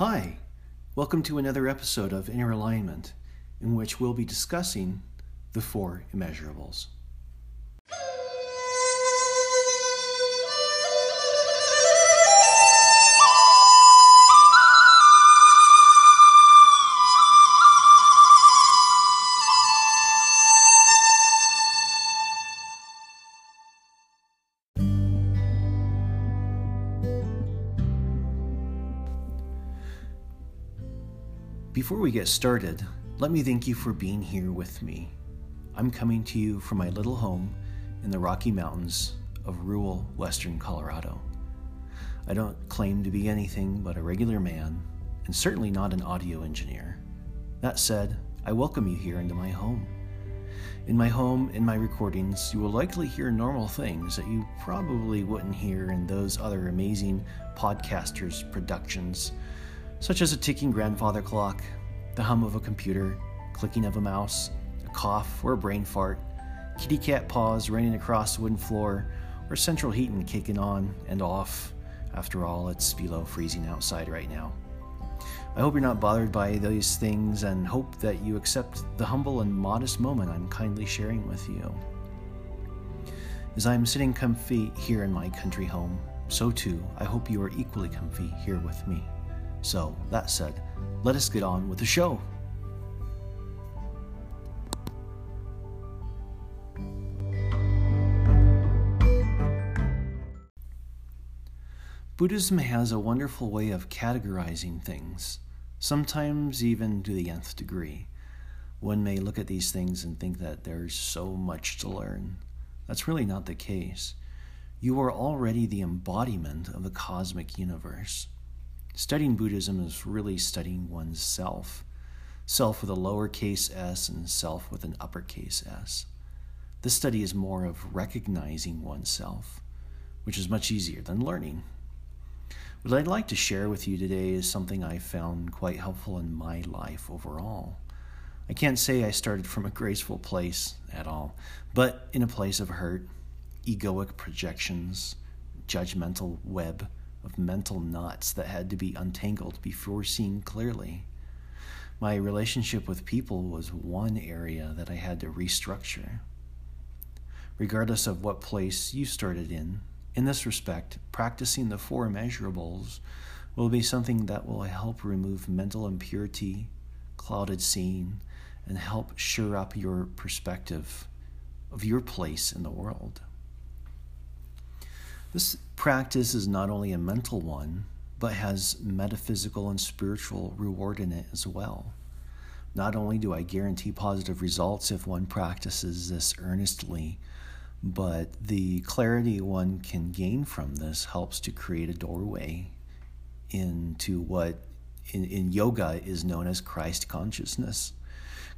Hi, welcome to another episode of Inner Alignment, in which we'll be discussing the four immeasurables. Before we get started, let me thank you for being here with me. I'm coming to you from my little home in the Rocky Mountains of rural western Colorado. I don't claim to be anything but a regular man, and certainly not an audio engineer. That said, I welcome you here into my home. In my home, in my recordings, you will likely hear normal things that you probably wouldn't hear in those other amazing podcasters' productions such as a ticking grandfather clock, the hum of a computer, clicking of a mouse, a cough or a brain fart, kitty cat paws raining across the wooden floor, or central heating kicking on and off. After all, it's below freezing outside right now. I hope you're not bothered by these things and hope that you accept the humble and modest moment I'm kindly sharing with you. As I am sitting comfy here in my country home, so too I hope you are equally comfy here with me. So, that said, let us get on with the show. Buddhism has a wonderful way of categorizing things, sometimes even to the nth degree. One may look at these things and think that there's so much to learn. That's really not the case. You are already the embodiment of the cosmic universe. Studying Buddhism is really studying one's self self with a lowercase s and self with an uppercase s. This study is more of recognizing oneself, which is much easier than learning. What I'd like to share with you today is something I found quite helpful in my life overall. I can't say I started from a graceful place at all, but in a place of hurt, egoic projections, judgmental web, of mental knots that had to be untangled before seeing clearly. My relationship with people was one area that I had to restructure. Regardless of what place you started in, in this respect, practicing the four measurables will be something that will help remove mental impurity, clouded seeing, and help sure up your perspective of your place in the world. This practice is not only a mental one, but has metaphysical and spiritual reward in it as well. Not only do I guarantee positive results if one practices this earnestly, but the clarity one can gain from this helps to create a doorway into what in, in yoga is known as Christ consciousness.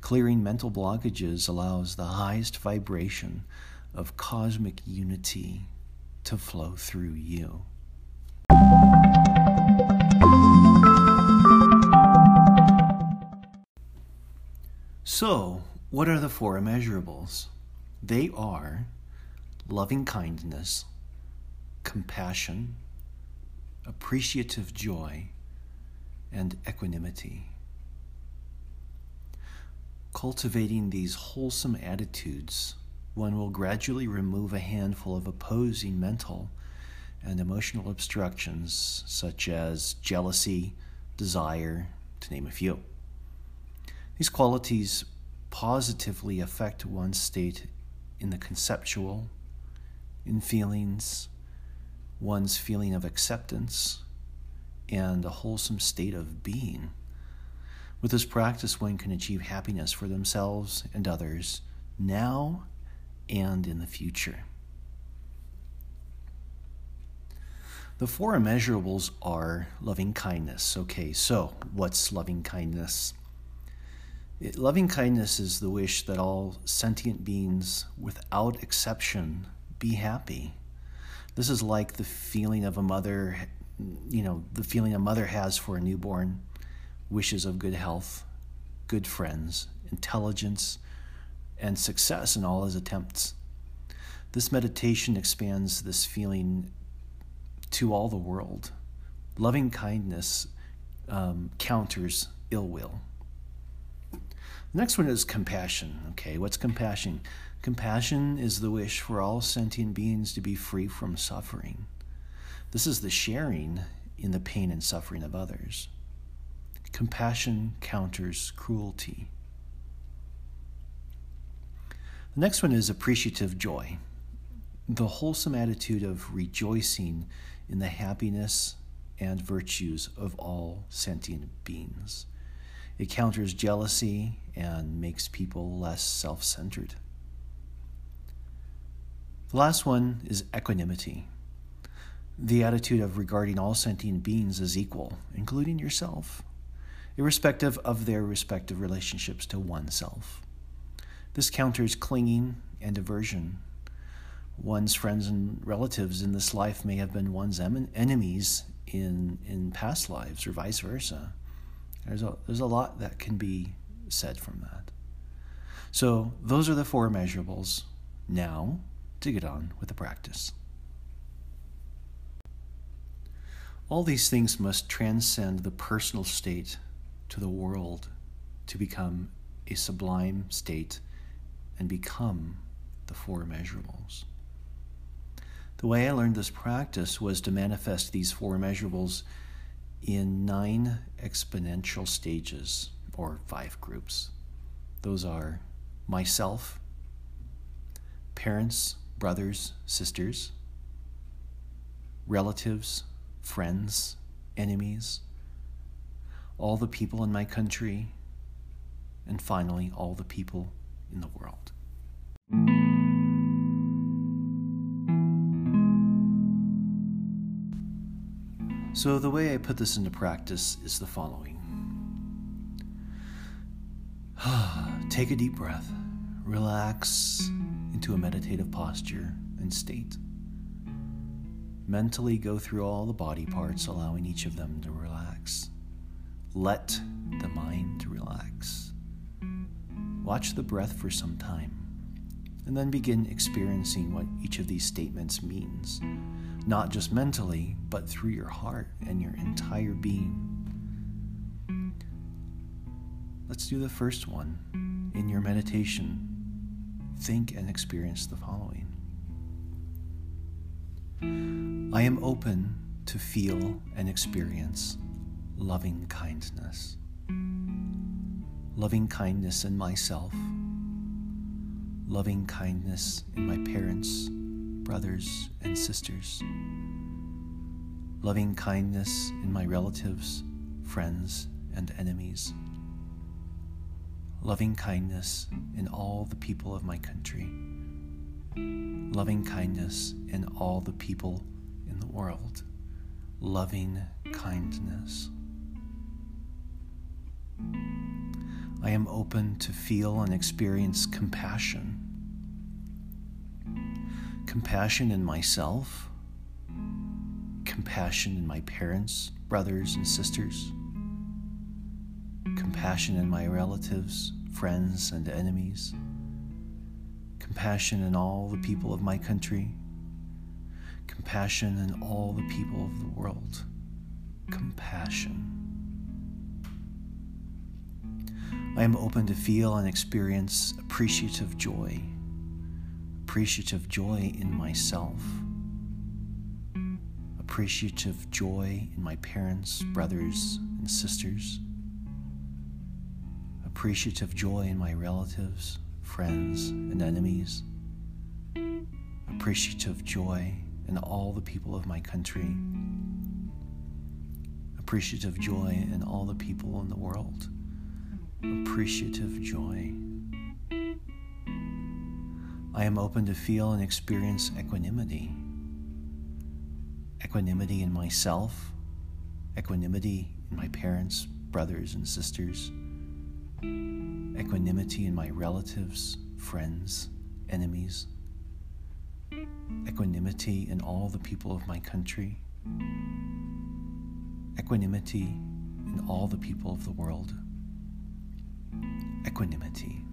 Clearing mental blockages allows the highest vibration of cosmic unity to flow through you. So, what are the four immeasurables? They are loving kindness, compassion, appreciative joy, and equanimity. Cultivating these wholesome attitudes one will gradually remove a handful of opposing mental and emotional obstructions, such as jealousy, desire, to name a few. These qualities positively affect one's state in the conceptual, in feelings, one's feeling of acceptance, and a wholesome state of being. With this practice, one can achieve happiness for themselves and others now and in the future. The four immeasurables are loving kindness. Okay, so what's loving kindness? It, loving kindness is the wish that all sentient beings, without exception, be happy. This is like the feeling of a mother, you know, the feeling a mother has for a newborn wishes of good health, good friends, intelligence, and success in all his attempts. This meditation expands this feeling to all the world. Loving kindness um, counters ill will. The next one is compassion. Okay, what's compassion? Compassion is the wish for all sentient beings to be free from suffering. This is the sharing in the pain and suffering of others. Compassion counters cruelty. The next one is appreciative joy. The wholesome attitude of rejoicing in the happiness and virtues of all sentient beings. It counters jealousy and makes people less self centered. The last one is equanimity the attitude of regarding all sentient beings as equal, including yourself, irrespective of their respective relationships to oneself. This counters clinging and aversion. One's friends and relatives in this life may have been one's em- enemies in, in past lives, or vice versa. There's a, there's a lot that can be said from that. So, those are the four measurables. Now, to get on with the practice. All these things must transcend the personal state to the world to become a sublime state and become the four measurables. The way I learned this practice was to manifest these four measurables in nine exponential stages or five groups. Those are myself, parents, brothers, sisters, relatives, friends, enemies, all the people in my country, and finally, all the people in the world. So, the way I put this into practice is the following Take a deep breath, relax into a meditative posture and state. Mentally go through all the body parts, allowing each of them to relax. Let the mind relax. Watch the breath for some time, and then begin experiencing what each of these statements means, not just mentally, but through your heart and your entire being. Let's do the first one. In your meditation, think and experience the following I am open to feel and experience loving kindness. Loving kindness in myself, loving kindness in my parents, brothers, and sisters, loving kindness in my relatives, friends, and enemies, loving kindness in all the people of my country, loving kindness in all the people in the world, loving kindness. I am open to feel and experience compassion. Compassion in myself, compassion in my parents, brothers, and sisters, compassion in my relatives, friends, and enemies, compassion in all the people of my country, compassion in all the people of the world. Compassion. I am open to feel and experience appreciative joy, appreciative joy in myself, appreciative joy in my parents, brothers, and sisters, appreciative joy in my relatives, friends, and enemies, appreciative joy in all the people of my country, appreciative joy in all the people in the world appreciative joy. I am open to feel and experience equanimity. Equanimity in myself, equanimity in my parents, brothers, and sisters, equanimity in my relatives, friends, enemies, equanimity in all the people of my country, equanimity in all the people of the world equanimity,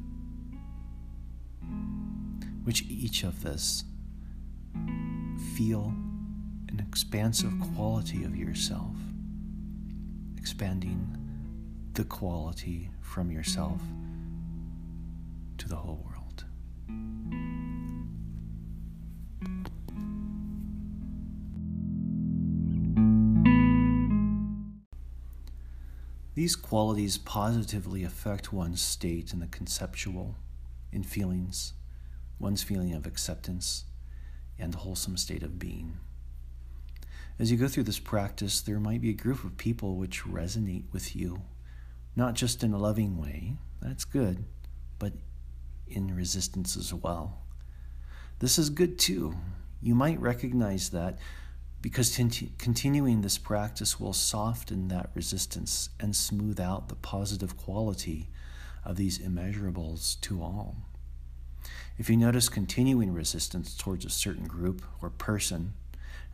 which each of us feel an expansive quality of yourself, expanding the quality from yourself to the whole world. These qualities positively affect one's state in the conceptual, in feelings, one's feeling of acceptance, and wholesome state of being. As you go through this practice, there might be a group of people which resonate with you, not just in a loving way, that's good, but in resistance as well. This is good too. You might recognize that because continuing this practice will soften that resistance and smooth out the positive quality of these immeasurables to all. If you notice continuing resistance towards a certain group or person,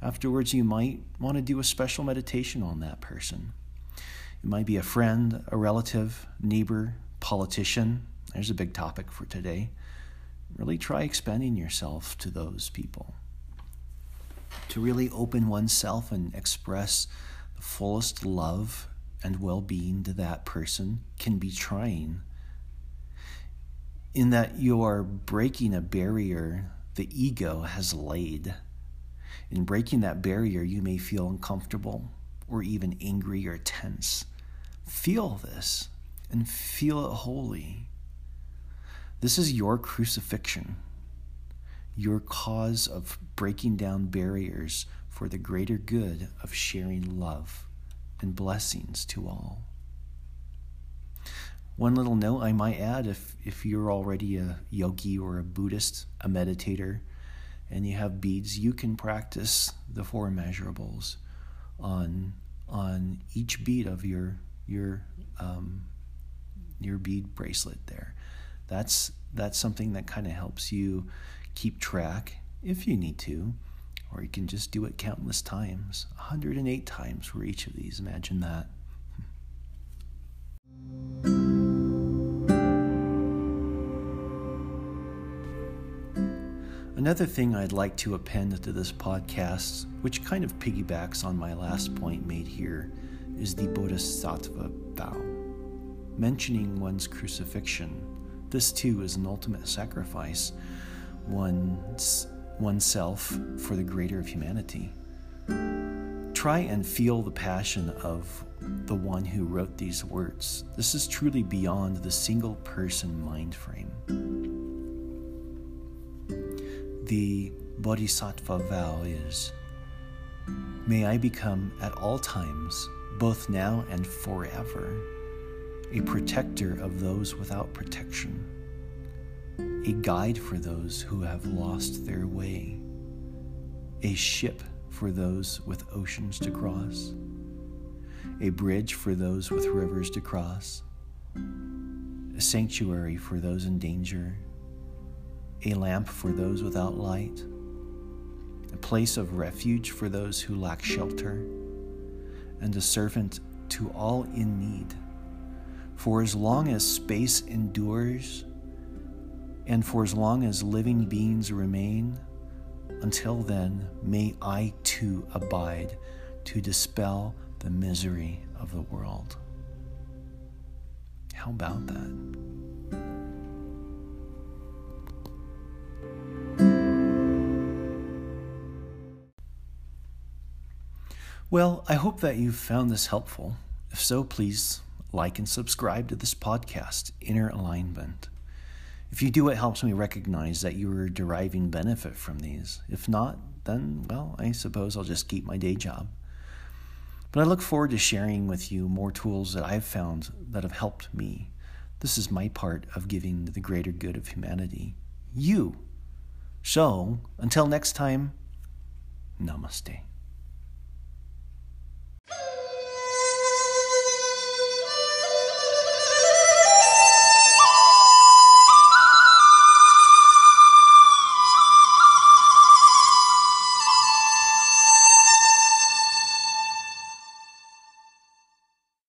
Afterwards, you might want to do a special meditation on that person. It might be a friend, a relative, neighbor, politician. There's a big topic for today. Really try expanding yourself to those people. To really open oneself and express the fullest love and well being to that person can be trying. In that you are breaking a barrier the ego has laid in breaking that barrier, you may feel uncomfortable or even angry or tense. Feel this and feel it wholly. This is your crucifixion, your cause of breaking down barriers for the greater good of sharing love and blessings to all. One little note I might add if, if you're already a yogi or a Buddhist, a meditator, and you have beads, you can practice the four measurables on on each bead of your your um, your bead bracelet there. That's that's something that kind of helps you keep track if you need to, or you can just do it countless times, 108 times for each of these. Imagine that. Another thing I'd like to append to this podcast, which kind of piggybacks on my last point made here, is the Bodhisattva vow. Mentioning one's crucifixion, this too is an ultimate sacrifice, one's oneself for the greater of humanity. Try and feel the passion of the one who wrote these words. This is truly beyond the single person mind frame. The Bodhisattva vow is May I become at all times, both now and forever, a protector of those without protection, a guide for those who have lost their way, a ship for those with oceans to cross, a bridge for those with rivers to cross, a sanctuary for those in danger a lamp for those without light, a place of refuge for those who lack shelter, and a servant to all in need. For as long as space endures, and for as long as living beings remain, until then, may I too abide to dispel the misery of the world. How about that? Well, I hope that you found this helpful. If so, please like and subscribe to this podcast, Inner Alignment. If you do, it helps me recognize that you are deriving benefit from these. If not, then, well, I suppose I'll just keep my day job. But I look forward to sharing with you more tools that I've found that have helped me. This is my part of giving the greater good of humanity. You. So, until next time, namaste.